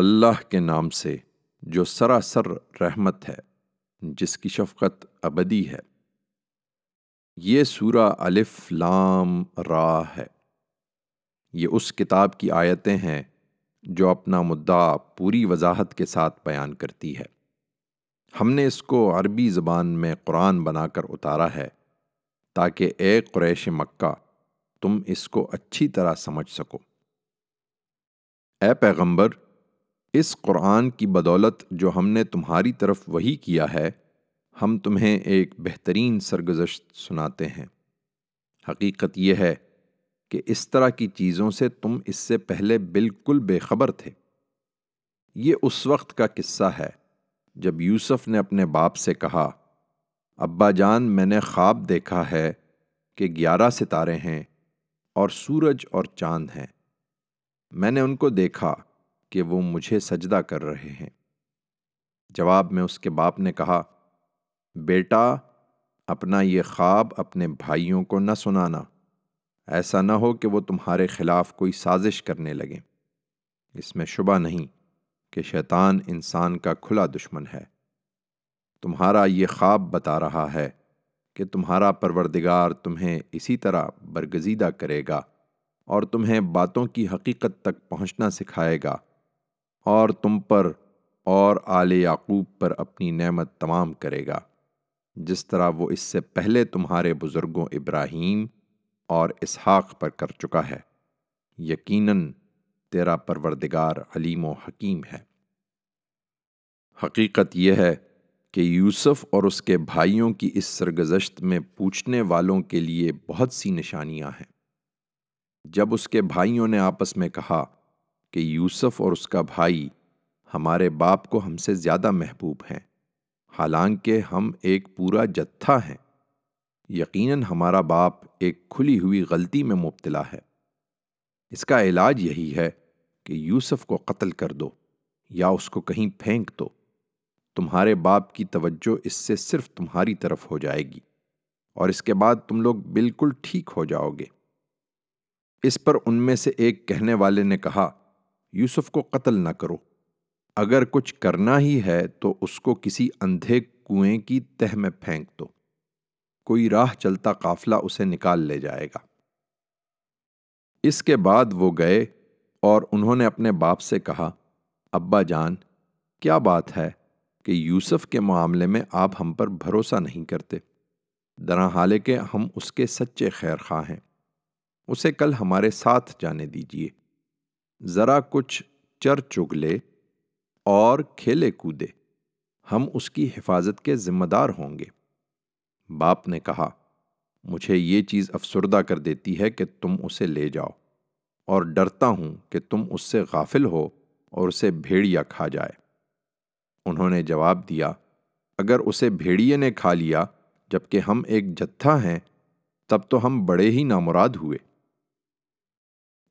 اللہ کے نام سے جو سراسر رحمت ہے، جس کی شفقت ابدی ہے۔ یہ سورہ الف لام را ہے۔ یہ اس کتاب کی آیتیں ہیں جو اپنا مدعا پوری وضاحت کے ساتھ بیان کرتی ہے۔ ہم نے اس کو عربی زبان میں قرآن بنا کر اتارا ہے تاکہ اے قریش مکہ، تم اس کو اچھی طرح سمجھ سکو۔ اے پیغمبر اس قرآن کی بدولت جو ہم نے تمہاری طرف وہی کیا ہے، ہم تمہیں ایک بہترین سرگزشت سناتے ہیں۔ حقیقت یہ ہے کہ اس طرح کی چیزوں سے تم اس سے پہلے بالکل بے خبر تھے۔ یہ اس وقت کا قصہ ہے جب یوسف نے اپنے باپ سے کہا، ابا جان، میں نے خواب دیکھا ہے کہ گیارہ ستارے ہیں اور سورج اور چاند ہیں۔ میں نے ان کو دیکھا۔ کہ وہ مجھے سجدہ کر رہے ہیں۔ جواب میں اس کے باپ نے کہا، بیٹا، اپنا یہ خواب اپنے بھائیوں کو نہ سنانا۔ ایسا نہ ہو کہ وہ تمہارے خلاف کوئی سازش کرنے لگیں اس میں شبہ نہیں کہ شیطان انسان کا کھلا دشمن ہے۔ تمہارا یہ خواب بتا رہا ہے کہ تمہارا پروردگار تمہیں اسی طرح برگزیدہ کرے گا اور تمہیں باتوں کی حقیقت تک پہنچنا سکھائے گا۔ اور تم پر اور آل یعقوب پر اپنی نعمت تمام کرے گا، جس طرح وہ اس سے پہلے تمہارے بزرگوں ابراہیم اور اسحاق پر کر چکا ہے۔ یقیناً تیرا پروردگار علیم و حکیم ہے۔ حقیقت یہ ہے کہ یوسف اور اس کے بھائیوں کی اس سرگزشت میں پوچھنے والوں کے لیے بہت سی نشانیاں ہیں۔ جب اس کے بھائیوں نے آپس میں کہا کہ یوسف اور اس کا بھائی ہمارے باپ کو ہم سے زیادہ محبوب ہیں، حالانکہ ہم ایک پورا جتھا ہیں۔ یقیناً ہمارا باپ ایک کھلی ہوئی غلطی میں مبتلا ہے۔ اس کا علاج یہی ہے کہ یوسف کو قتل کر دو یا اس کو کہیں پھینک دو۔ تمہارے باپ کی توجہ اس سے صرف تمہاری طرف ہو جائے گی اور اس کے بعد تم لوگ بالکل ٹھیک ہو جاؤ گے۔ اس پر ان میں سے ایک کہنے والے نے کہا یوسف کو قتل نہ کرو۔ اگر کچھ کرنا ہی ہے تو اس کو کسی اندھے کنویں کی تہ میں پھینک دو۔ کوئی راہ چلتا قافلہ اسے نکال لے جائے گا۔ اس کے بعد وہ گئے اور انہوں نے اپنے باپ سے کہا، ابا جان، کیا بات ہے کہ یوسف کے معاملے میں آپ ہم پر بھروسہ نہیں کرتے؟ درا حالے کہ ہم اس کے سچے خیر خواہ ہیں۔ اسے کل ہمارے ساتھ جانے دیجیے ذرا کچھ چر چگ لے اور کھیلے کودے۔ ہم اس کی حفاظت کے ذمہ دار ہوں گے۔ باپ نے کہا، مجھے یہ چیز افسردہ کر دیتی ہے کہ تم اسے لے جاؤ اور ڈرتا ہوں کہ تم اس سے غافل ہو اور اسے بھیڑیا کھا جائے۔ انہوں نے جواب دیا، اگر اسے بھیڑیے نے کھا لیا جبکہ ہم ایک جتھا ہیں، تب تو ہم بڑے ہی نامراد ہوئے۔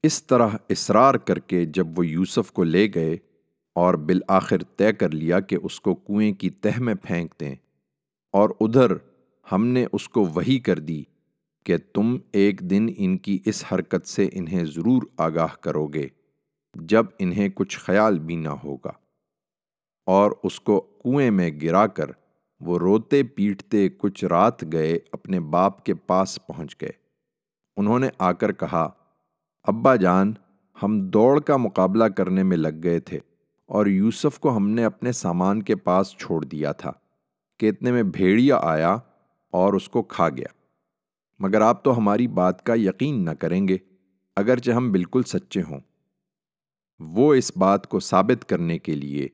اس طرح اصرار کر کے جب وہ یوسف کو لے گئے اور بالآخر طے کر لیا کہ اس کو کنویں کی تہ میں پھینک دیں، اور ادھر ہم نے اس کو وہی کر دی کہ تم ایک دن ان کی اس حرکت سے انہیں ضرور آگاہ کرو گے جب انہیں کچھ خیال بھی نہ ہوگا۔ اور اس کو کنویں میں گرا کر وہ روتے پیٹتے کچھ رات گئے اپنے باپ کے پاس پہنچ گئے۔ انہوں نے آ کر کہا ابا جان ہم دوڑ کا مقابلہ کرنے میں لگ گئے تھے اور یوسف کو ہم نے اپنے سامان کے پاس چھوڑ دیا تھا کہ اتنے میں بھیڑیا آیا اور اس کو کھا گیا۔ مگر آپ تو ہماری بات کا یقین نہ کریں گے، اگرچہ ہم بالکل سچے ہوں۔ وہ اس بات کو ثابت کرنے کے لیے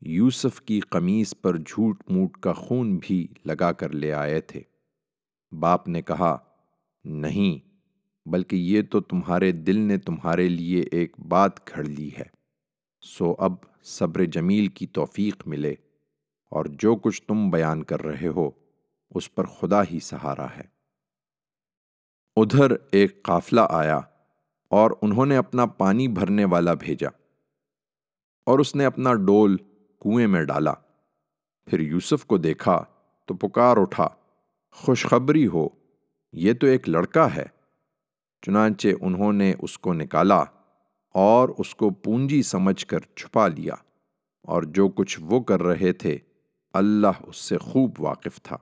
یوسف کی قمیص پر جھوٹ موٹ کا خون بھی لگا کر لے آئے تھے۔ باپ نے کہا، نہیں بلکہ یہ تو تمہارے دل نے تمہارے لیے ایک بات گھڑ لی ہے۔ سو اب صبر جمیل کی توفیق ملے اور جو کچھ تم بیان کر رہے ہو، اس پر خدا ہی سہارا ہے۔ ادھر ایک قافلہ آیا اور انہوں نے اپنا پانی بھرنے والا بھیجا اور اس نے اپنا ڈول کنویں میں ڈالا۔ پھر یوسف کو دیکھا تو پکار اٹھا، خوشخبری ہو، یہ تو ایک لڑکا ہے۔ چنانچہ انہوں نے اس کو نکالا اور اس کو پونجی سمجھ کر چھپا لیا اور جو کچھ وہ کر رہے تھے، اللہ اس سے خوب واقف تھا۔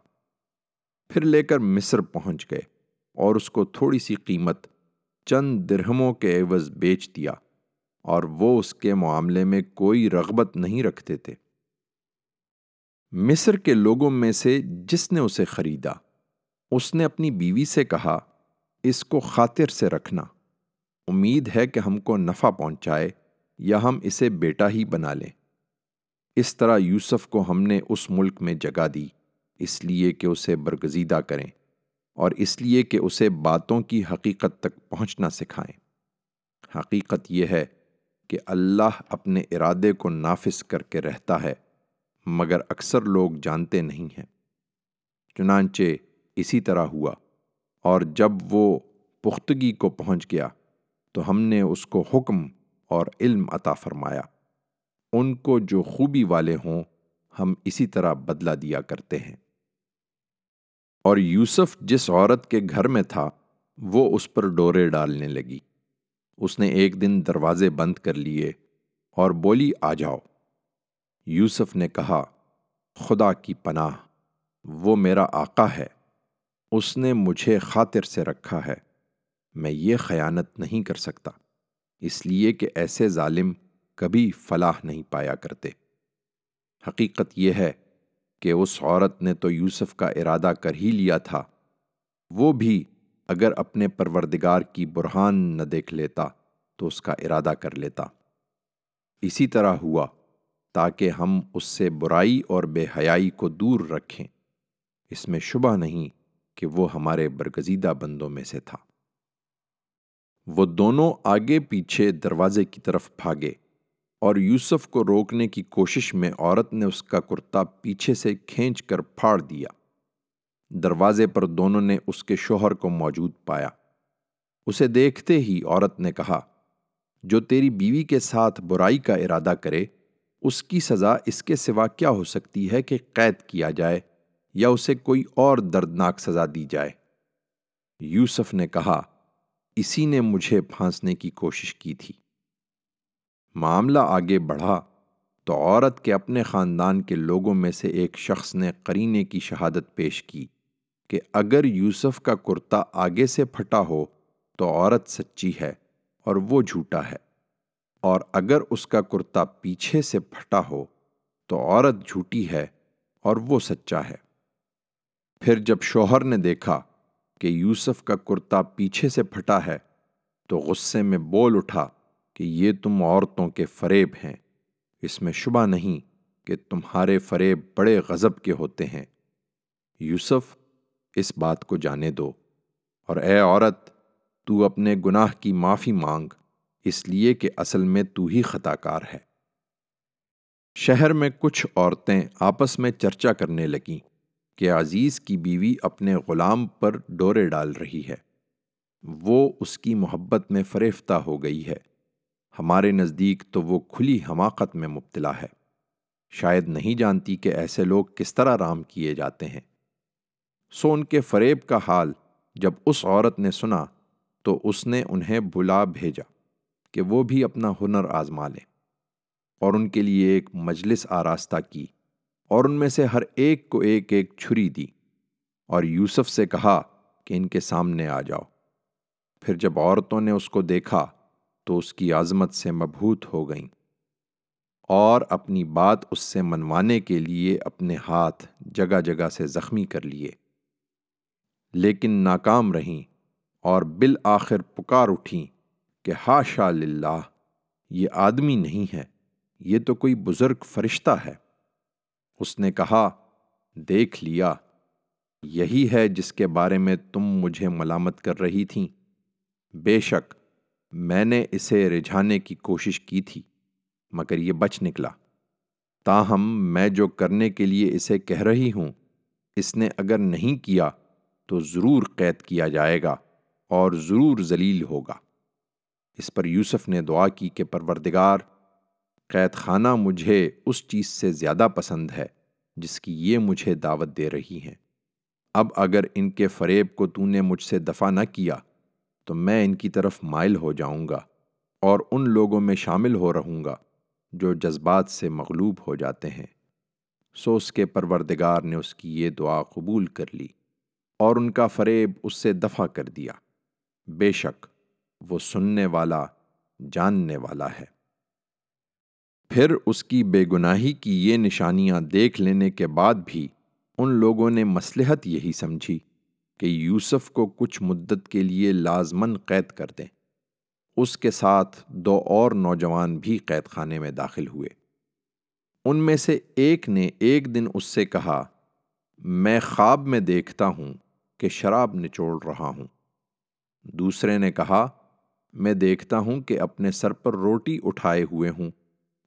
پھر لے کر مصر پہنچ گئے اور اس کو تھوڑی سی قیمت چند درہموں کے عوض بیچ دیا اور وہ اس کے معاملے میں کوئی رغبت نہیں رکھتے تھے۔ مصر کے لوگوں میں سے جس نے اسے خریدا، اس نے اپنی بیوی سے کہا اس کو خاطر سے رکھنا۔ امید ہے کہ ہم کو نفع پہنچائے یا ہم اسے بیٹا ہی بنا لیں۔ اس طرح یوسف کو ہم نے اس ملک میں جگہ دی، اس لیے کہ اسے برگزیدہ کریں اور اس لیے کہ اسے باتوں کی حقیقت تک پہنچنا سکھائیں۔ حقیقت یہ ہے کہ اللہ اپنے ارادے کو نافذ کر کے رہتا ہے، مگر اکثر لوگ جانتے نہیں ہیں۔ چنانچہ اسی طرح ہوا۔ اور جب وہ پختگی کو پہنچ گیا تو ہم نے اس کو حکم اور علم عطا فرمایا۔ ان کو جو خوبی والے ہوں، ہم اسی طرح بدلہ دیا کرتے ہیں۔ اور یوسف جس عورت کے گھر میں تھا، وہ اس پر ڈورے ڈالنے لگی۔ اس نے ایک دن دروازے بند کر لیے اور بولی، آ جاؤ۔ یوسف نے کہا، خدا کی پناہ، وہ میرا آقا ہے۔ اس نے مجھے خاطر سے رکھا ہے۔ میں یہ خیانت نہیں کر سکتا، اس لیے کہ ایسے ظالم کبھی فلاح نہیں پایا کرتے۔ حقیقت یہ ہے کہ اس عورت نے تو یوسف کا ارادہ کر ہی لیا تھا۔ وہ بھی اگر اپنے پروردگار کی برہان نہ دیکھ لیتا تو اس کا ارادہ کر لیتا۔ اسی طرح ہوا تاکہ ہم اس سے برائی اور بے حیائی کو دور رکھیں۔ اس میں شبہ نہیں کہ وہ ہمارے برگزیدہ بندوں میں سے تھا۔ وہ دونوں آگے پیچھے دروازے کی طرف بھاگے اور یوسف کو روکنے کی کوشش میں عورت نے اس کا کرتا پیچھے سے کھینچ کر پھاڑ دیا۔ دروازے پر دونوں نے اس کے شوہر کو موجود پایا۔ اسے دیکھتے ہی عورت نے کہا، جو تیری بیوی کے ساتھ برائی کا ارادہ کرے، اس کی سزا اس کے سوا کیا ہو سکتی ہے کہ قید کیا جائے؟ یا اسے کوئی اور دردناک سزا دی جائے۔ یوسف نے کہا، اسی نے مجھے پھانسنے کی کوشش کی تھی۔ معاملہ آگے بڑھا تو عورت کے اپنے خاندان کے لوگوں میں سے ایک شخص نے قرینے کی شہادت پیش کی کہ اگر یوسف کا کرتا آگے سے پھٹا ہو تو عورت سچی ہے اور وہ جھوٹا ہے۔ اور اگر اس کا کرتا پیچھے سے پھٹا ہو تو عورت جھوٹی ہے اور وہ سچا ہے۔ پھر جب شوہر نے دیکھا کہ یوسف کا کرتا پیچھے سے پھٹا ہے، تو غصے میں بول اٹھا کہ یہ تم عورتوں کے فریب ہیں۔ اس میں شبہ نہیں کہ تمہارے فریب بڑے غضب کے ہوتے ہیں۔ یوسف، اس بات کو جانے دو۔ اور اے عورت، تو اپنے گناہ کی معافی مانگ، اس لیے کہ اصل میں تو ہی خطا کار ہے۔ شہر میں کچھ عورتیں آپس میں چرچا کرنے لگیں۔ کہ عزیز کی بیوی اپنے غلام پر ڈورے ڈال رہی ہے۔ وہ اس کی محبت میں فریفتہ ہو گئی ہے۔ ہمارے نزدیک تو وہ کھلی حماقت میں مبتلا ہے۔ شاید نہیں جانتی کہ ایسے لوگ کس طرح رام کیے جاتے ہیں۔ سو ان کے فریب کا حال جب اس عورت نے سنا تو اس نے انہیں بلا بھیجا کہ وہ بھی اپنا ہنر آزما لیں اور ان کے لیے ایک مجلس آراستہ کی۔ اور ان میں سے ہر ایک کو ایک ایک چھری دی اور یوسف سے کہا کہ ان کے سامنے آ جاؤ۔ پھر جب عورتوں نے اس کو دیکھا تو اس کی عظمت سے مبہوت ہو گئیں اور اپنی بات اس سے منوانے کے لیے اپنے ہاتھ جگہ جگہ سے زخمی کر لیے۔ لیکن ناکام رہیں اور بالآخر پکار اٹھیں کہ ہاشا للہ، یہ آدمی نہیں ہے، یہ تو کوئی بزرگ فرشتہ ہے۔ اس نے کہا، دیکھ لیا، یہی ہے جس کے بارے میں تم مجھے ملامت کر رہی تھیں۔ بے شک، میں نے اسے رجھانے کی کوشش کی تھی، مگر یہ بچ نکلا۔ تاہم، میں جو کرنے کے لیے اسے کہہ رہی ہوں، اس نے اگر نہیں کیا تو ضرور قید کیا جائے گا اور ضرور ذلیل ہوگا۔ اس پر یوسف نے دعا کی کہ پروردگار قید خانہ مجھے اس چیز سے زیادہ پسند ہے جس کی یہ مجھے دعوت دے رہی ہیں۔ اب اگر ان کے فریب کو تو نے مجھ سے دفع نہ کیا تو میں ان کی طرف مائل ہو جاؤں گا اور ان لوگوں میں شامل ہو رہوں گا جو جذبات سے مغلوب ہو جاتے ہیں۔ سو اس کے پروردگار نے اس کی یہ دعا قبول کر لی اور ان کا فریب اس سے دفع کر دیا۔ بے شک وہ سننے والا، جاننے والا ہے۔ پھر اس کی بے گناہی کی یہ نشانیاں دیکھ لینے کے بعد بھی ان لوگوں نے مصلحت یہی سمجھی کہ یوسف کو کچھ مدت کے لیے لازمن قید کر دیں۔ اس کے ساتھ دو اور نوجوان بھی قید خانے میں داخل ہوئے۔ ان میں سے ایک نے ایک دن اس سے کہا، میں خواب میں دیکھتا ہوں کہ شراب نچوڑ رہا ہوں۔ دوسرے نے کہا، میں دیکھتا ہوں کہ اپنے سر پر روٹی اٹھائے ہوئے ہوں۔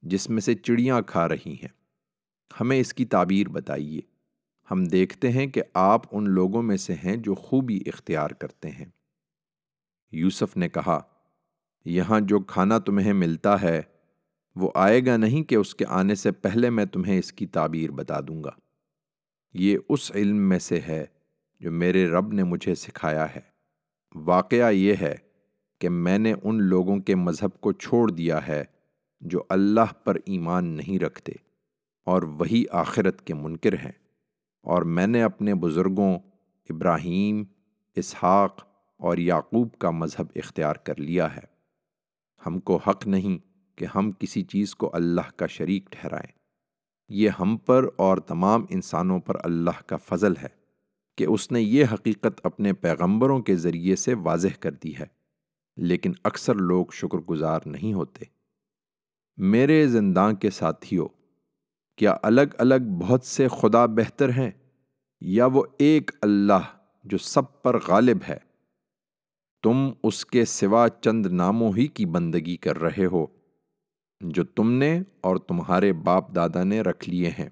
جس میں سے چڑیاں کھا رہی ہیں۔ ہمیں اس کی تعبیر بتائیے۔ ہم دیکھتے ہیں کہ آپ ان لوگوں میں سے ہیں جو خوبی اختیار کرتے ہیں۔ یوسف نے کہا، یہاں جو کھانا تمہیں ملتا ہے، وہ آئے گا نہیں کہ اس کے آنے سے پہلے میں تمہیں اس کی تعبیر بتا دوں گا۔ یہ اس علم میں سے ہے جو میرے رب نے مجھے سکھایا ہے۔ واقعہ یہ ہے کہ میں نے ان لوگوں کے مذہب کو چھوڑ دیا ہے جو اللہ پر ایمان نہیں رکھتے اور وہی آخرت کے منکر ہیں۔ اور میں نے اپنے بزرگوں ابراہیم، اسحاق اور یعقوب کا مذہب اختیار کر لیا ہے۔ ہم کو حق نہیں کہ ہم کسی چیز کو اللہ کا شریک ٹھہرائیں۔ یہ ہم پر اور تمام انسانوں پر اللہ کا فضل ہے کہ اس نے یہ حقیقت اپنے پیغمبروں کے ذریعے سے واضح کر دی ہے۔ لیکن اکثر لوگ شکر گزار نہیں ہوتے۔ میرے زنداں کے ساتھیوں، کیا الگ الگ بہت سے خدا بہتر ہیں یا وہ ایک اللہ جو سب پر غالب ہے؟ تم اس کے سوا چند ناموں ہی کی بندگی کر رہے ہو، جو تم نے اور تمہارے باپ دادا نے رکھ لیے ہیں۔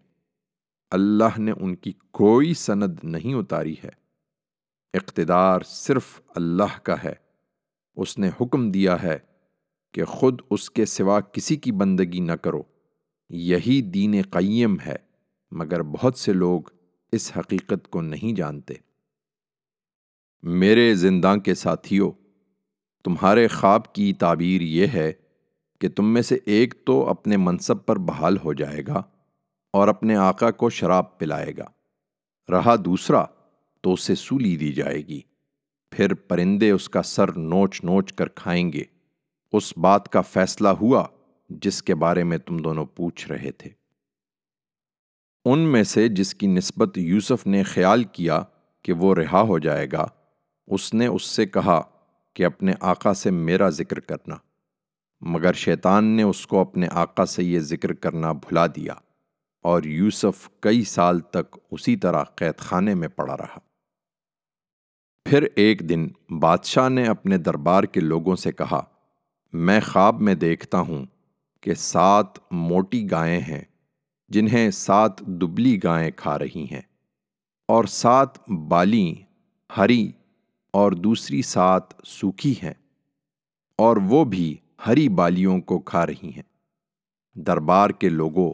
اللہ نے ان کی کوئی سند نہیں اتاری ہے۔ اقتدار صرف اللہ کا ہے۔ اس نے حکم دیا ہے کہ خود اس کے سوا کسی کی بندگی نہ کرو۔ یہی دین قیم ہے، مگر بہت سے لوگ اس حقیقت کو نہیں جانتے۔ میرے زنداں کے ساتھیوں، تمہارے خواب کی تعبیر یہ ہے کہ تم میں سے ایک تو اپنے منصب پر بحال ہو جائے گا اور اپنے آقا کو شراب پلائے گا۔ رہا دوسرا تو اسے سولی دی جائے گی، پھر پرندے اس کا سر نوچ نوچ کر کھائیں گے۔ اس بات کا فیصلہ ہوا جس کے بارے میں تم دونوں پوچھ رہے تھے۔ ان میں سے جس کی نسبت یوسف نے خیال کیا کہ وہ رہا ہو جائے گا، اس نے اس سے کہا کہ اپنے آقا سے میرا ذکر کرنا۔ مگر شیطان نے اس کو اپنے آقا سے یہ ذکر کرنا بھلا دیا اور یوسف کئی سال تک اسی طرح قید خانے میں پڑا رہا۔ پھر ایک دن بادشاہ نے اپنے دربار کے لوگوں سے کہا میں خواب میں دیکھتا ہوں کہ سات موٹی گائیں ہیں جنہیں سات دبلی گائیں کھا رہی ہیں اور سات بالی، ہری اور دوسری سات سوکھی ہیں اور وہ بھی ہری بالیوں کو کھا رہی ہیں۔ دربار کے لوگوں،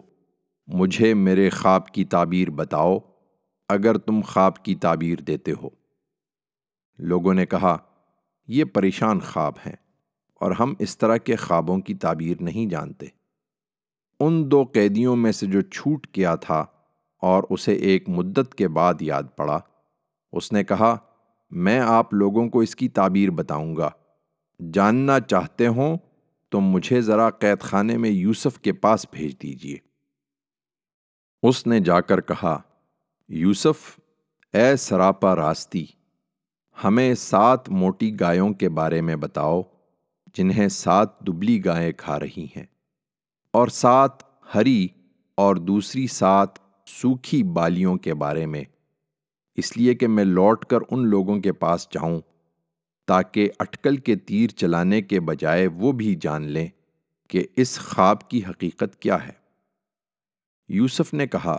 مجھے میرے خواب کی تعبیر بتاؤ اگر تم خواب کی تعبیر دیتے ہو۔ لوگوں نے کہا، یہ پریشان خواب ہیں۔ اور ہم اس طرح کے خوابوں کی تعبیر نہیں جانتے۔ ان دو قیدیوں میں سے جو چھوٹ کیا تھا اور اسے ایک مدت کے بعد یاد پڑا، اس نے کہا، میں آپ لوگوں کو اس کی تعبیر بتاؤں گا۔ جاننا چاہتے ہوں تو مجھے ذرا قید خانے میں یوسف کے پاس بھیج دیجیے اس نے جا کر کہا، یوسف، اے سراپا راستی، ہمیں سات موٹی گایوں کے بارے میں بتاؤ۔ جنہیں سات دبلی گائیں کھا رہی ہیں۔ اور سات ہری اور دوسری سات سوکھی بالیوں کے بارے میں۔ اس لیے کہ میں لوٹ کر ان لوگوں کے پاس جاؤں، تاکہ اٹکل کے تیر چلانے کے بجائے وہ بھی جان لیں کہ اس خواب کی حقیقت کیا ہے۔ یوسف نے کہا،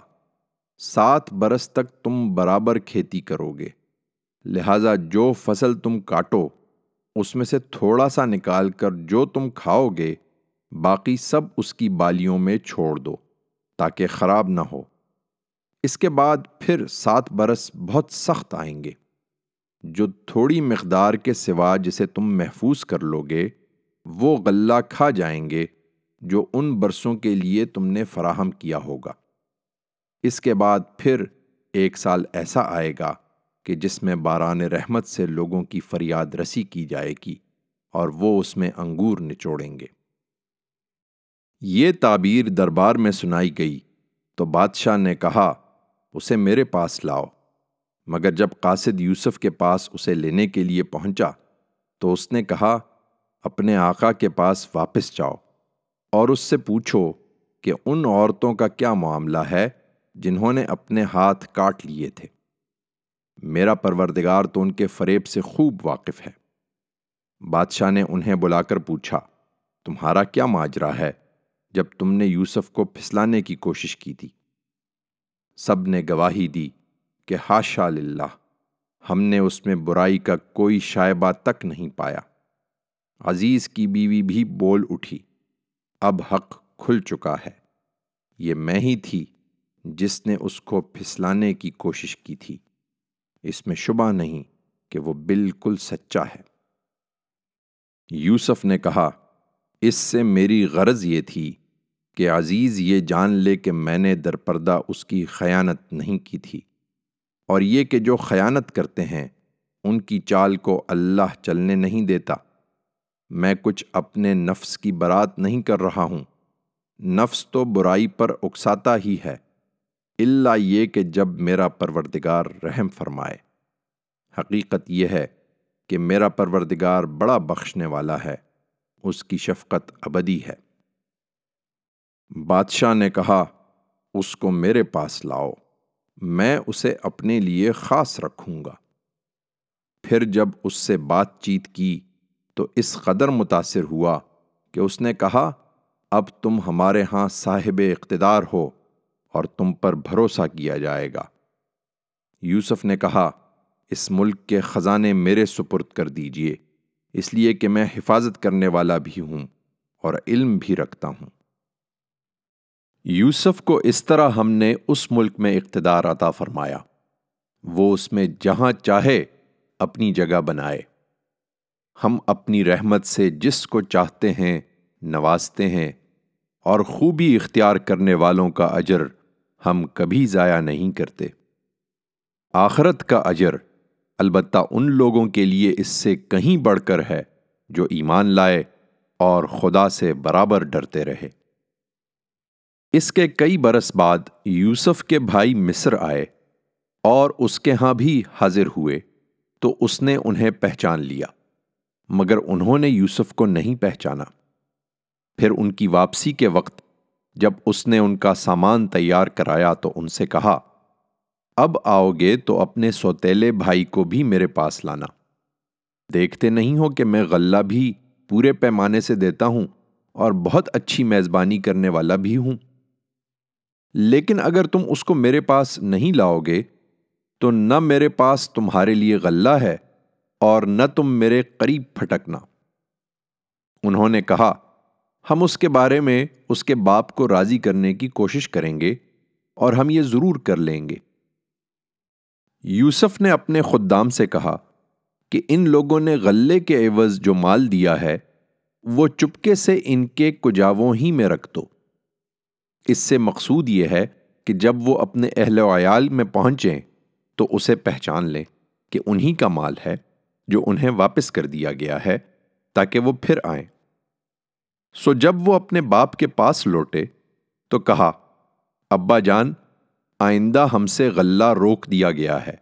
سات برس تک تم برابر کھیتی کرو گے، لہذا جو فصل تم کاٹو اس میں سے تھوڑا سا نکال کر جو تم کھاؤ گے، باقی سب اس کی بالیوں میں چھوڑ دو تاکہ خراب نہ ہو۔ اس کے بعد پھر سات برس بہت سخت آئیں گے۔ جو تھوڑی مقدار کے سوا جسے تم محفوظ کر لو گے، وہ غلہ کھا جائیں گے جو ان برسوں کے لیے تم نے فراہم کیا ہوگا۔ اس کے بعد پھر ایک سال ایسا آئے گا کہ جس میں باران رحمت سے لوگوں کی فریاد رسی کی جائے گی اور وہ اس میں انگور نچوڑیں گے۔ یہ تعبیر دربار میں سنائی گئی تو بادشاہ نے کہا، اسے میرے پاس لاؤ۔ مگر جب قاصد یوسف کے پاس اسے لینے کے لیے پہنچا تو اس نے کہا، اپنے آقا کے پاس واپس جاؤ اور اس سے پوچھو کہ ان عورتوں کا کیا معاملہ ہے جنہوں نے اپنے ہاتھ کاٹ لیے تھے۔ میرا پروردگار تو ان کے فریب سے خوب واقف ہے۔ بادشاہ نے انہیں بلا کر پوچھا، تمہارا کیا ماجرا ہے جب تم نے یوسف کو پھسلانے کی کوشش کی تھی؟ سب نے گواہی دی کہ ہاشا للہ، ہم نے اس میں برائی کا کوئی شائبہ تک نہیں پایا۔ عزیز کی بیوی بھی بول اٹھی، اب حق کھل چکا ہے۔ یہ میں ہی تھی جس نے اس کو پھسلانے کی کوشش کی تھی۔ اس میں شبہ نہیں کہ وہ بالکل سچا ہے۔ یوسف نے کہا، اس سے میری غرض یہ تھی کہ عزیز یہ جان لے کہ میں نے درپردہ اس کی خیانت نہیں کی تھی۔ اور یہ کہ جو خیانت کرتے ہیں، ان کی چال کو اللہ چلنے نہیں دیتا۔ میں کچھ اپنے نفس کی برات نہیں کر رہا ہوں۔ نفس تو برائی پر اکساتا ہی ہے۔ اللہ یہ کہ جب میرا پروردگار رحم فرمائے۔ حقیقت یہ ہے کہ میرا پروردگار بڑا بخشنے والا ہے، اس کی شفقت ابدی ہے۔ بادشاہ نے کہا، اس کو میرے پاس لاؤ، میں اسے اپنے لیے خاص رکھوں گا۔ پھر جب اس سے بات چیت کی تو اس قدر متاثر ہوا کہ اس نے کہا، اب تم ہمارے ہاں صاحب اقتدار ہو۔ اور تم پر بھروسہ کیا جائے گا۔ یوسف نے کہا، اس ملک کے خزانے میرے سپرد کر دیجیے، اس لیے کہ میں حفاظت کرنے والا بھی ہوں اور علم بھی رکھتا ہوں۔ یوسف کو اس طرح ہم نے اس ملک میں اقتدار عطا فرمایا۔ وہ اس میں جہاں چاہے اپنی جگہ بنائے۔ ہم اپنی رحمت سے جس کو چاہتے ہیں نوازتے ہیں اور خوبی اختیار کرنے والوں کا اجر ہم کبھی ضائع نہیں کرتے۔ آخرت کا اجر البتہ ان لوگوں کے لیے اس سے کہیں بڑھ کر ہے جو ایمان لائے اور خدا سے برابر ڈرتے رہے۔ اس کے کئی برس بعد یوسف کے بھائی مصر آئے اور اس کے ہاں بھی حاضر ہوئے تو اس نے انہیں پہچان لیا، مگر انہوں نے یوسف کو نہیں پہچانا۔ پھر ان کی واپسی کے وقت جب اس نے ان کا سامان تیار کرایا تو ان سے کہا، اب آؤ گے تو اپنے سوتیلے بھائی کو بھی میرے پاس لانا۔ دیکھتے نہیں ہو کہ میں غلہ بھی پورے پیمانے سے دیتا ہوں اور بہت اچھی میزبانی کرنے والا بھی ہوں۔ لیکن اگر تم اس کو میرے پاس نہیں لاؤ گے تو نہ میرے پاس تمہارے لیے غلہ ہے اور نہ تم میرے قریب پھٹکنا۔ انہوں نے کہا ہم اس کے بارے میں اس کے باپ کو راضی کرنے کی کوشش کریں گے اور ہم یہ ضرور کر لیں گے۔ یوسف نے اپنے خدام سے کہا کہ ان لوگوں نے غلے کے عوض جو مال دیا ہے، وہ چپکے سے ان کے کجاووں ہی میں رکھ دو۔ اس سے مقصود یہ ہے کہ جب وہ اپنے اہل و عیال میں پہنچیں، تو اسے پہچان لیں کہ انہی کا مال ہے جو انہیں واپس کر دیا گیا ہے تاکہ وہ پھر آئیں۔ سو جب وہ اپنے باپ کے پاس لوٹے تو کہا، ابا جان، آئندہ ہم سے غلہ روک دیا گیا ہے،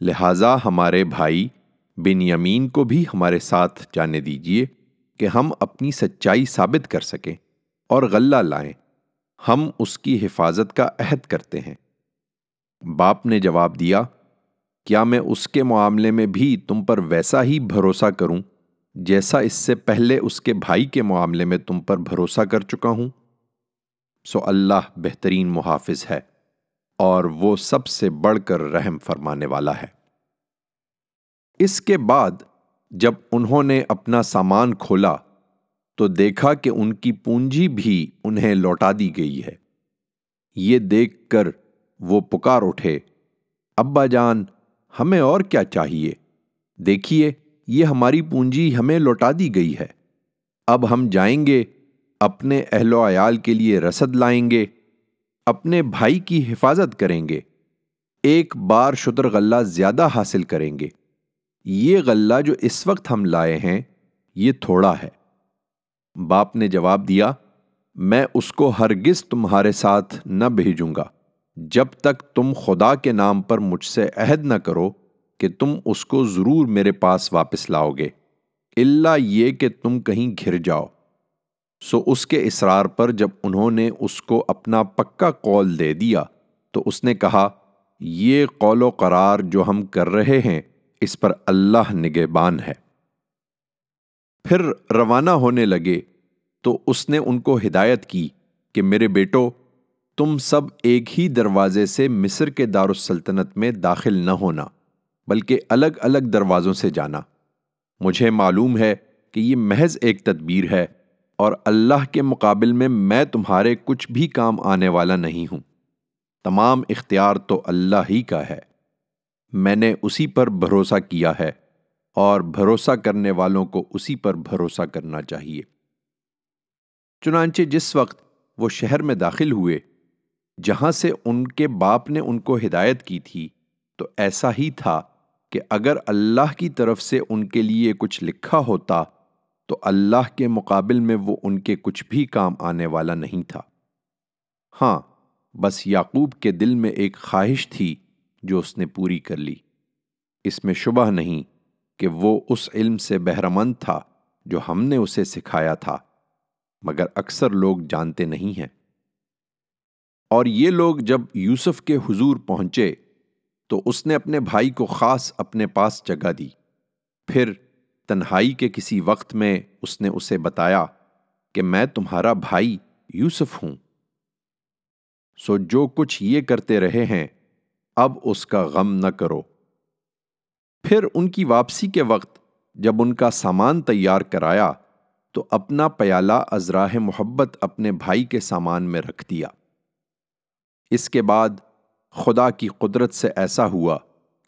لہٰذا ہمارے بھائی بن یمین کو بھی ہمارے ساتھ جانے دیجیے کہ ہم اپنی سچائی ثابت کر سکیں اور غلہ لائیں۔ ہم اس کی حفاظت کا عہد کرتے ہیں۔ باپ نے جواب دیا، کیا میں اس کے معاملے میں بھی تم پر ویسا ہی بھروسہ کروں؟ جیسا اس سے پہلے اس کے بھائی کے معاملے میں تم پر بھروسہ کر چکا ہوں، سو اللہ بہترین محافظ ہے اور وہ سب سے بڑھ کر رحم فرمانے والا ہے۔ اس کے بعد جب انہوں نے اپنا سامان کھولا، تو دیکھا کہ ان کی پونجی بھی انہیں لوٹا دی گئی ہے۔ یہ دیکھ کر وہ پکار اٹھے، ابا جان، ہمیں اور کیا چاہیے؟ دیکھیے یہ ہماری پونجی ہمیں لوٹا دی گئی ہے۔ اب ہم جائیں گے، اپنے اہل و عیال کے لیے رسد لائیں گے، اپنے بھائی کی حفاظت کریں گے۔ ایک بار شتر غلہ زیادہ حاصل کریں گے۔ یہ غلہ جو اس وقت ہم لائے ہیں، یہ تھوڑا ہے۔ باپ نے جواب دیا، میں اس کو ہرگز تمہارے ساتھ نہ بھیجوں گا۔ جب تک تم خدا کے نام پر مجھ سے عہد نہ کرو کہ تم اس کو ضرور میرے پاس واپس لاؤ گے۔ اللہ یہ کہ تم کہیں گھر جاؤ۔ سو اس کے اصرار پر جب انہوں نے اس کو اپنا پکا قول دے دیا، تو اس نے کہا، یہ قول و قرار جو ہم کر رہے ہیں، اس پر اللہ نگہبان ہے۔ پھر روانہ ہونے لگے، تو اس نے ان کو ہدایت کی کہ میرے بیٹو، تم سب ایک ہی دروازے سے مصر کے دارالسلطنت میں داخل نہ ہونا۔ بلکہ الگ الگ دروازوں سے جانا۔ مجھے معلوم ہے کہ یہ محض ایک تدبیر ہے اور اللہ کے مقابل میں میں تمہارے کچھ بھی کام آنے والا نہیں ہوں۔ تمام اختیار تو اللہ ہی کا ہے۔ میں نے اسی پر بھروسہ کیا ہے اور بھروسہ کرنے والوں کو اسی پر بھروسہ کرنا چاہیے۔ چنانچہ جس وقت وہ شہر میں داخل ہوئے، جہاں سے ان کے باپ نے ان کو ہدایت کی تھی، تو ایسا ہی تھا۔ کہ اگر اللہ کی طرف سے ان کے لیے کچھ لکھا ہوتا، تو اللہ کے مقابل میں وہ ان کے کچھ بھی کام آنے والا نہیں تھا۔ ہاں بس یعقوب کے دل میں ایک خواہش تھی جو اس نے پوری کر لی۔ اس میں شبہ نہیں کہ وہ اس علم سے بہرمند تھا جو ہم نے اسے سکھایا تھا، مگر اکثر لوگ جانتے نہیں ہیں۔ اور یہ لوگ جب یوسف کے حضور پہنچے تو اس نے اپنے بھائی کو خاص اپنے پاس جگہ دی۔ پھر تنہائی کے کسی وقت میں اس نے اسے بتایا کہ میں تمہارا بھائی یوسف ہوں۔ سو جو کچھ یہ کرتے رہے ہیں، اب اس کا غم نہ کرو۔ پھر ان کی واپسی کے وقت جب ان کا سامان تیار کرایا، تو اپنا پیالہ ازراہ محبت اپنے بھائی کے سامان میں رکھ دیا۔ اس کے بعد خدا کی قدرت سے ایسا ہوا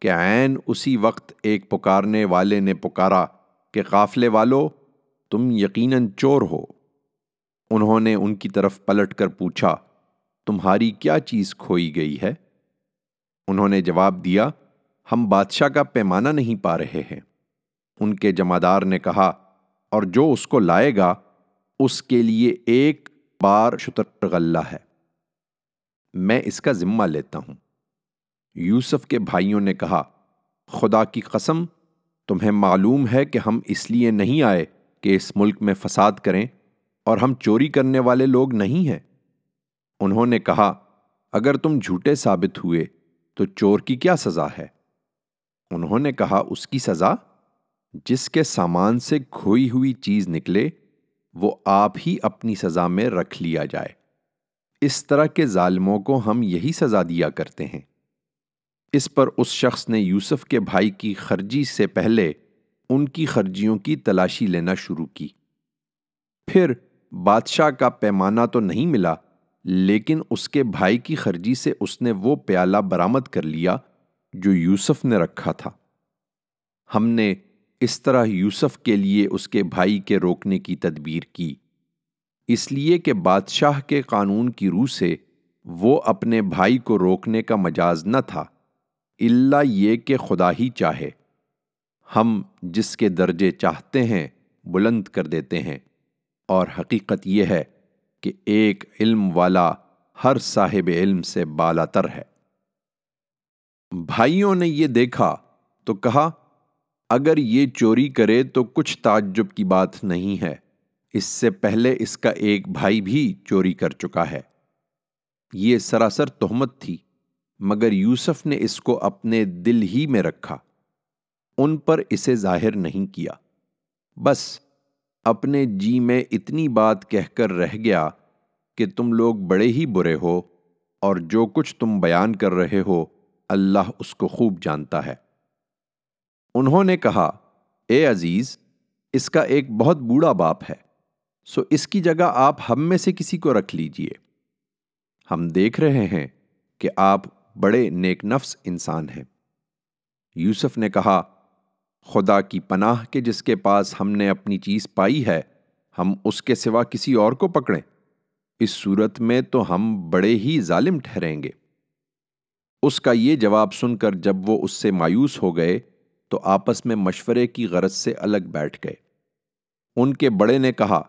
کہ عین اسی وقت ایک پکارنے والے نے پکارا کہ قافلے والو، تم یقیناً چور ہو۔ انہوں نے ان کی طرف پلٹ کر پوچھا، تمہاری کیا چیز کھوئی گئی ہے؟ انہوں نے جواب دیا، ہم بادشاہ کا پیمانہ نہیں پا رہے ہیں۔ ان کے جمادار نے کہا، اور جو اس کو لائے گا، اس کے لیے ایک بار شتر غلہ ہے۔ میں اس کا ذمہ لیتا ہوں۔ یوسف کے بھائیوں نے کہا، خدا کی قسم، تمہیں معلوم ہے کہ ہم اس لیے نہیں آئے کہ اس ملک میں فساد کریں اور ہم چوری کرنے والے لوگ نہیں ہیں۔ انہوں نے کہا، اگر تم جھوٹے ثابت ہوئے تو چور کی کیا سزا ہے؟ انہوں نے کہا، اس کی سزا؟ جس کے سامان سے کھوئی ہوئی چیز نکلے، وہ آپ ہی اپنی سزا میں رکھ لیا جائے۔ اس طرح کے ظالموں کو ہم یہی سزا دیا کرتے ہیں۔ اس پر اس شخص نے یوسف کے بھائی کی خرجی سے پہلے ان کی خرجیوں کی تلاشی لینا شروع کی۔ پھر بادشاہ کا پیمانہ تو نہیں ملا، لیکن اس کے بھائی کی خرجی سے اس نے وہ پیالہ برآمد کر لیا جو یوسف نے رکھا تھا۔ ہم نے اس طرح یوسف کے لیے اس کے بھائی کے روکنے کی تدبیر کی۔ اس لیے کہ بادشاہ کے قانون کی روح سے وہ اپنے بھائی کو روکنے کا مجاز نہ تھا اللہ یہ کہ خدا ہی چاہے۔ ہم جس کے درجے چاہتے ہیں، بلند کر دیتے ہیں۔ اور حقیقت یہ ہے کہ ایک علم والا ہر صاحب علم سے بالا تر ہے۔ بھائیوں نے یہ دیکھا تو کہا، اگر یہ چوری کرے تو کچھ تعجب کی بات نہیں ہے۔ اس سے پہلے اس کا ایک بھائی بھی چوری کر چکا ہے۔ یہ سراسر تہمت تھی، مگر یوسف نے اس کو اپنے دل ہی میں رکھا۔ ان پر اسے ظاہر نہیں کیا۔ بس اپنے جی میں اتنی بات کہہ کر رہ گیا کہ تم لوگ بڑے ہی برے ہو اور جو کچھ تم بیان کر رہے ہو، اللہ اس کو خوب جانتا ہے۔ انہوں نے کہا، اے عزیز، اس کا ایک بہت بوڑھا باپ ہے۔ سو اس کی جگہ آپ ہم میں سے کسی کو رکھ لیجیے۔ ہم دیکھ رہے ہیں کہ آپ بڑے نیک نفس انسان ہیں۔ یوسف نے کہا، خدا کی پناہ کے جس کے پاس ہم نے اپنی چیز پائی ہے، ہم اس کے سوا کسی اور کو پکڑیں۔ اس صورت میں تو ہم بڑے ہی ظالم ٹھہریں گے۔ اس کا یہ جواب سن کر جب وہ اس سے مایوس ہو گئے، تو آپس میں مشورے کی غرض سے الگ بیٹھ گئے۔ ان کے بڑے نے کہا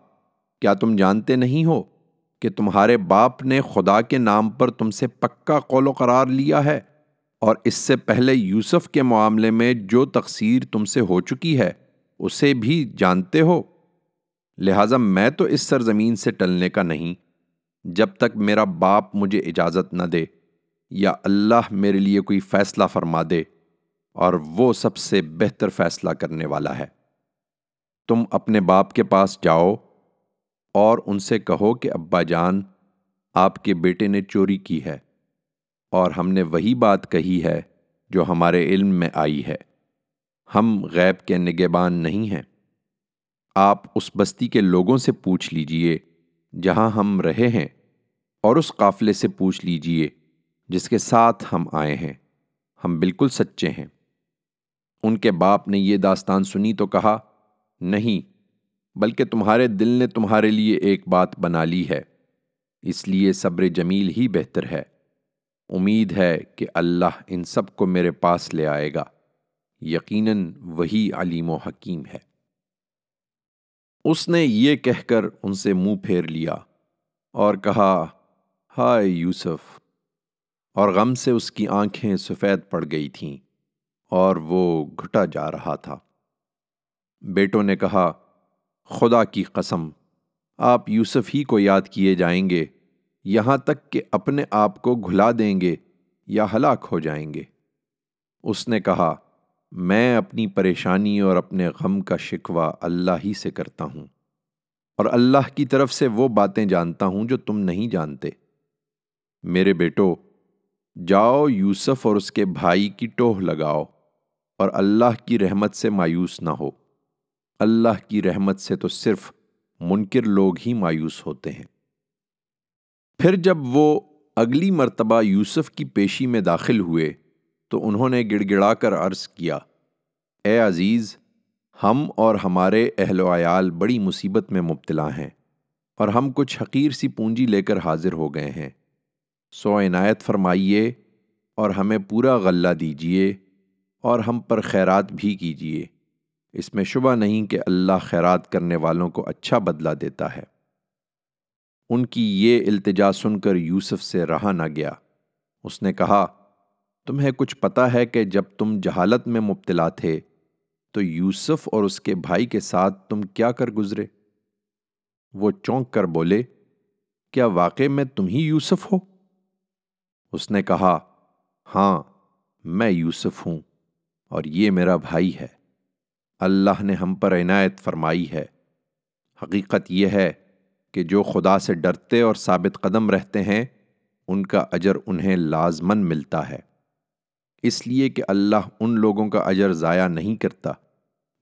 کیا تم جانتے نہیں ہو کہ تمہارے باپ نے خدا کے نام پر تم سے پکا قول و قرار لیا ہے؟ اور اس سے پہلے یوسف کے معاملے میں جو تقسیر تم سے ہو چکی ہے، اسے بھی جانتے ہو؟ لہٰذا میں تو اس سرزمین سے ٹلنے کا نہیں۔ جب تک میرا باپ مجھے اجازت نہ دے یا اللہ میرے لیے کوئی فیصلہ فرما دے، اور وہ سب سے بہتر فیصلہ کرنے والا ہے۔ تم اپنے باپ کے پاس جاؤ اور ان سے کہو کہ، ابا جان، آپ کے بیٹے نے چوری کی ہے اور ہم نے وہی بات کہی ہے جو ہمارے علم میں آئی ہے۔ ہم غیب کے نگہبان نہیں ہیں۔ آپ اس بستی کے لوگوں سے پوچھ لیجیے جہاں ہم رہے ہیں اور اس قافلے سے پوچھ لیجیے جس کے ساتھ ہم آئے ہیں۔ ہم بالکل سچے ہیں۔ ان کے باپ نے یہ داستان سنی تو کہا، نہیں بلکہ تمہارے دل نے تمہارے لیے ایک بات بنا لی ہے۔ اس لیے صبر جمیل ہی بہتر ہے۔ امید ہے کہ اللہ ان سب کو میرے پاس لے آئے گا۔ یقیناً وہی علیم و حکیم ہے۔ اس نے یہ کہہ کر ان سے منہ پھیر لیا اور کہا، ہائے یوسف! اور غم سے اس کی آنکھیں سفید پڑ گئی تھیں اور وہ گھٹا جا رہا تھا۔ بیٹوں نے کہا خدا کی قسم، آپ یوسف ہی کو یاد کیے جائیں گے، یہاں تک کہ اپنے آپ کو گھلا دیں گے یا ہلاک ہو جائیں گے۔ اس نے کہا، میں اپنی پریشانی اور اپنے غم کا شکوہ اللہ ہی سے کرتا ہوں، اور اللہ کی طرف سے وہ باتیں جانتا ہوں جو تم نہیں جانتے۔ میرے بیٹو، جاؤ یوسف اور اس کے بھائی کی ٹوہ لگاؤ، اور اللہ کی رحمت سے مایوس نہ ہو۔ اللہ کی رحمت سے تو صرف منکر لوگ ہی مایوس ہوتے ہیں۔ پھر جب وہ اگلی مرتبہ یوسف کی پیشی میں داخل ہوئے تو انہوں نے گڑ گڑا کر عرض کیا، اے عزیز، ہم اور ہمارے اہل و عیال بڑی مصیبت میں مبتلا ہیں اور ہم کچھ حقیر سی پونجی لے کر حاضر ہو گئے ہیں۔ سو عنایت فرمائیے اور ہمیں پورا غلہ دیجیے اور ہم پر خیرات بھی کیجیے۔ اس میں شبہ نہیں کہ اللہ خیرات کرنے والوں کو اچھا بدلہ دیتا ہے۔ ان کی یہ التجا سن کر یوسف سے رہا نہ گیا۔ اس نے کہا، تمہیں کچھ پتا ہے کہ جب تم جہالت میں مبتلا تھے، تو یوسف اور اس کے بھائی کے ساتھ تم کیا کر گزرے؟ وہ چونک کر بولے، کیا واقع میں تم ہی یوسف ہو؟ اس نے کہا ہاں میں یوسف ہوں اور یہ میرا بھائی ہے۔ اللہ نے ہم پر عنایت فرمائی ہے۔ حقیقت یہ ہے کہ جو خدا سے ڈرتے اور ثابت قدم رہتے ہیں، ان کا اجر انہیں لازمن ملتا ہے۔ اس لیے کہ اللہ ان لوگوں کا اجر ضائع نہیں کرتا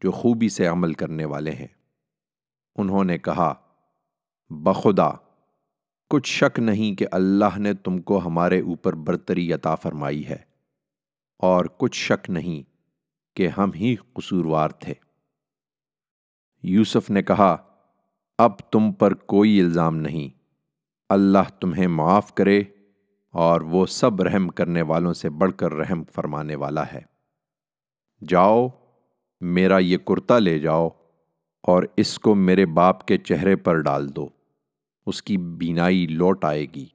جو خوبی سے عمل کرنے والے ہیں۔ انہوں نے کہا، بخدا، کچھ شک نہیں کہ اللہ نے تم کو ہمارے اوپر برتری عطا فرمائی ہے، اور کچھ شک نہیں کہ ہم ہی قصوروار تھے۔ یوسف نے کہا، اب تم پر کوئی الزام نہیں۔ اللہ تمہیں معاف کرے اور وہ سب رحم کرنے والوں سے بڑھ کر رحم فرمانے والا ہے۔ جاؤ، میرا یہ کرتا لے جاؤ اور اس کو میرے باپ کے چہرے پر ڈال دو۔ اس کی بینائی لوٹ آئے گی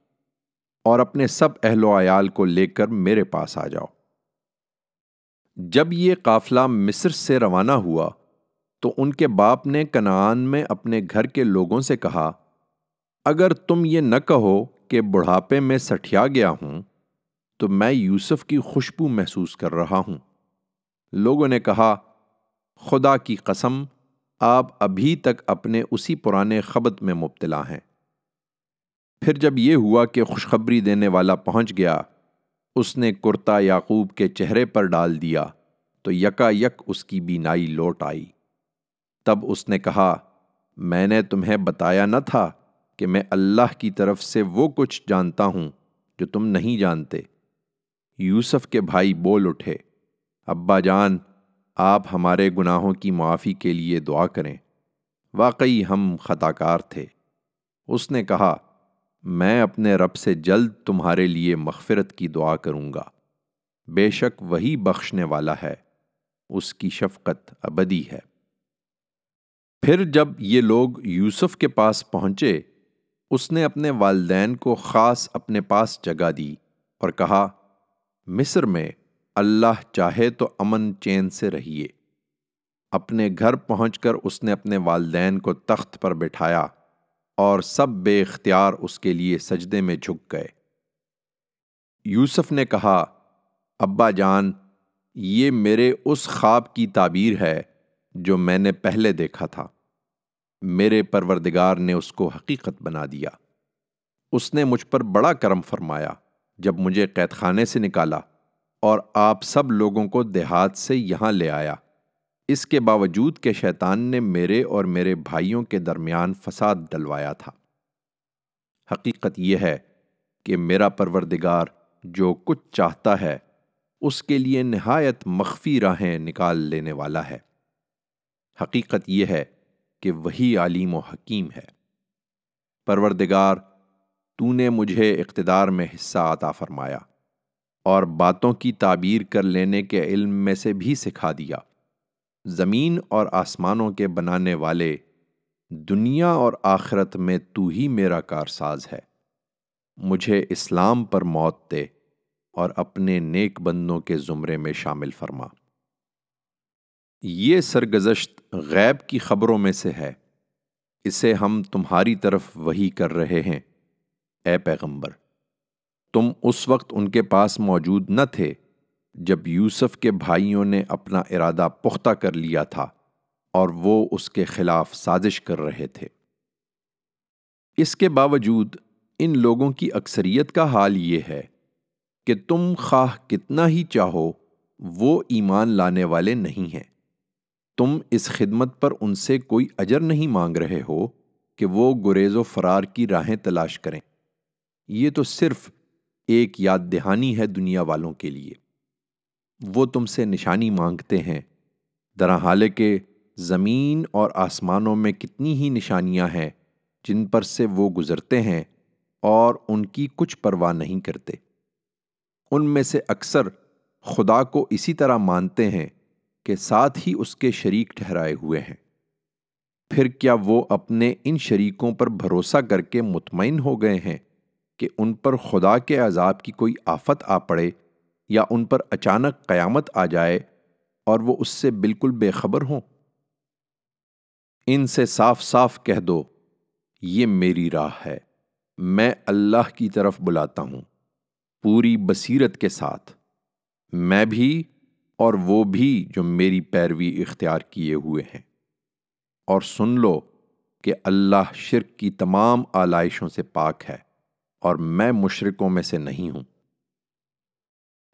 اور اپنے سب اہل و عیال کو لے کر میرے پاس آ جاؤ۔ جب یہ قافلہ مصر سے روانہ ہوا، تو ان کے باپ نے کنعان میں اپنے گھر کے لوگوں سے کہا، اگر تم یہ نہ کہو کہ بڑھاپے میں سٹھیا گیا ہوں، تو میں یوسف کی خوشبو محسوس کر رہا ہوں۔ لوگوں نے کہا، خدا کی قسم، آپ ابھی تک اپنے اسی پرانے خبت میں مبتلا ہیں۔ پھر جب یہ ہوا کہ خوشخبری دینے والا پہنچ گیا اس نے کرتا یعقوب کے چہرے پر ڈال دیا تو یکا یک اس کی بینائی لوٹ آئی۔ تب اس نے کہا، میں نے تمہیں بتایا نہ تھا کہ میں اللہ کی طرف سے وہ کچھ جانتا ہوں جو تم نہیں جانتے۔ یوسف کے بھائی بول اٹھے، ابا جان، آپ ہمارے گناہوں کی معافی کے لیے دعا کریں۔ واقعی ہم خطا کار تھے۔ اس نے کہا میں اپنے رب سے جلد تمہارے لیے مغفرت کی دعا کروں گا۔ بے شک وہی بخشنے والا ہے، اس کی شفقت ابدی ہے۔ پھر جب یہ لوگ یوسف کے پاس پہنچے، اس نے اپنے والدین کو خاص اپنے پاس جگہ دی اور کہا، مصر میں اللہ چاہے تو امن چین سے رہیے۔ اپنے گھر پہنچ کر اس نے اپنے والدین کو تخت پر بٹھایا۔ اور سب بے اختیار اس کے لیے سجدے میں جھک گئے۔ یوسف نے کہا، ابا جان، یہ میرے اس خواب کی تعبیر ہے جو میں نے پہلے دیکھا تھا۔ میرے پروردگار نے اس کو حقیقت بنا دیا۔ اس نے مجھ پر بڑا کرم فرمایا جب مجھے قید خانے سے نکالا اور آپ سب لوگوں کو دیہات سے یہاں لے آیا۔ اس کے باوجود کہ شیطان نے میرے اور میرے بھائیوں کے درمیان فساد ڈلوایا تھا۔ حقیقت یہ ہے کہ میرا پروردگار جو کچھ چاہتا ہے، اس کے لیے نہایت مخفی راہیں نکال لینے والا ہے۔ حقیقت یہ ہے کہ وہی عالیم و حکیم ہے۔ پروردگار، تو نے مجھے اقتدار میں حصہ عطا فرمایا اور باتوں کی تعبیر کر لینے کے علم میں سے بھی سکھا دیا۔ زمین اور آسمانوں کے بنانے والے دنیا اور آخرت میں تو ہی میرا کارساز ہے۔ مجھے اسلام پر موت دے اور اپنے نیک بندوں کے زمرے میں شامل فرما۔ یہ سرگزشت غیب کی خبروں میں سے ہے۔ اسے ہم تمہاری طرف وہی کر رہے ہیں۔ اے پیغمبر، تم اس وقت ان کے پاس موجود نہ تھے جب یوسف کے بھائیوں نے اپنا ارادہ پختہ کر لیا تھا اور وہ اس کے خلاف سازش کر رہے تھے۔ اس کے باوجود ان لوگوں کی اکثریت کا حال یہ ہے کہ تم خواہ کتنا ہی چاہو، وہ ایمان لانے والے نہیں ہیں۔ تم اس خدمت پر ان سے کوئی اجر نہیں مانگ رہے ہو کہ وہ گریز و فرار کی راہیں تلاش کریں۔ یہ تو صرف ایک یاد دہانی ہے دنیا والوں کے لیے۔ وہ تم سے نشانی مانگتے ہیں۔ درا حال کے زمین اور آسمانوں میں کتنی ہی نشانیاں ہیں جن پر سے وہ گزرتے ہیں اور ان کی کچھ پرواہ نہیں کرتے۔ ان میں سے اکثر خدا کو اسی طرح مانتے ہیں کہ ساتھ ہی اس کے شریک ٹھہرائے ہوئے ہیں۔ پھر کیا وہ اپنے ان شریکوں پر بھروسہ کر کے مطمئن ہو گئے ہیں کہ ان پر خدا کے عذاب کی کوئی آفت آ پڑے یا ان پر اچانک قیامت آ جائے اور وہ اس سے بالکل بے خبر ہوں۔ ان سے صاف صاف کہہ دو، یہ میری راہ ہے، میں اللہ کی طرف بلاتا ہوں، پوری بصیرت کے ساتھ۔ میں بھی اور وہ بھی جو میری پیروی اختیار کیے ہوئے ہیں۔ اور سن لو کہ اللہ شرک کی تمام آلائشوں سے پاک ہے اور میں مشرقوں میں سے نہیں ہوں۔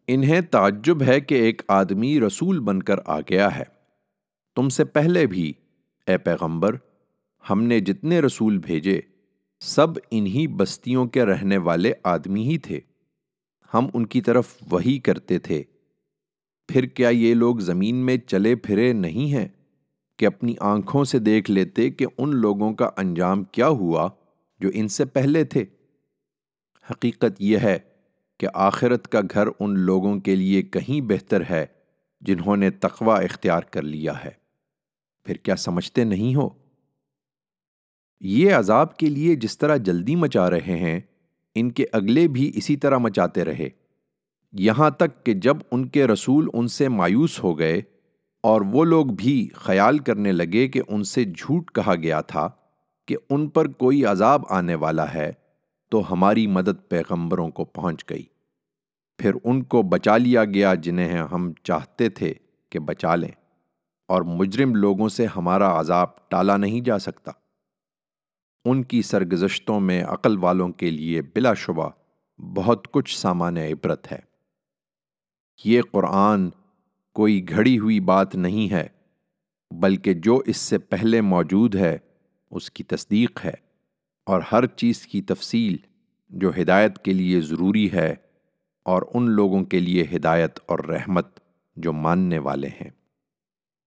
انہیں تعجب ہے کہ ایک آدمی رسول بن کر آ گیا ہے۔ تم سے پہلے بھی، اے پیغمبر، ہم نے جتنے رسول بھیجے، سب انہی بستیوں کے رہنے والے آدمی ہی تھے۔ ہم ان کی طرف وہی کرتے تھے۔ پھر کیا یہ لوگ زمین میں چلے پھرے نہیں ہیں کہ اپنی آنکھوں سے دیکھ لیتے کہ ان لوگوں کا انجام کیا ہوا جو ان سے پہلے تھے؟ حقیقت یہ ہے کہ آخرت کا گھر ان لوگوں کے لیے کہیں بہتر ہے جنہوں نے تقوی اختیار کر لیا ہے۔ پھر کیا سمجھتے نہیں ہو؟ یہ عذاب کے لیے جس طرح جلدی مچا رہے ہیں، ان کے اگلے بھی اسی طرح مچاتے رہے۔ یہاں تک کہ جب ان کے رسول ان سے مایوس ہو گئے اور وہ لوگ بھی خیال کرنے لگے کہ ان سے جھوٹ کہا گیا تھا کہ ان پر کوئی عذاب آنے والا ہے تو ہماری مدد پیغمبروں کو پہنچ گئی۔ پھر ان کو بچا لیا گیا جنہیں ہم چاہتے تھے کہ بچا لیں، اور مجرم لوگوں سے ہمارا عذاب ٹالا نہیں جا سکتا۔ ان کی سرگزشتوں میں عقل والوں کے لیے بلا شبہ بہت کچھ سامان عبرت ہے۔ یہ قرآن کوئی گھڑی ہوئی بات نہیں ہے، بلکہ جو اس سے پہلے موجود ہے، اس کی تصدیق ہے۔ اور ہر چیز کی تفصیل جو ہدایت کے لیے ضروری ہے اور ان لوگوں کے لیے ہدایت اور رحمت جو ماننے والے ہیں۔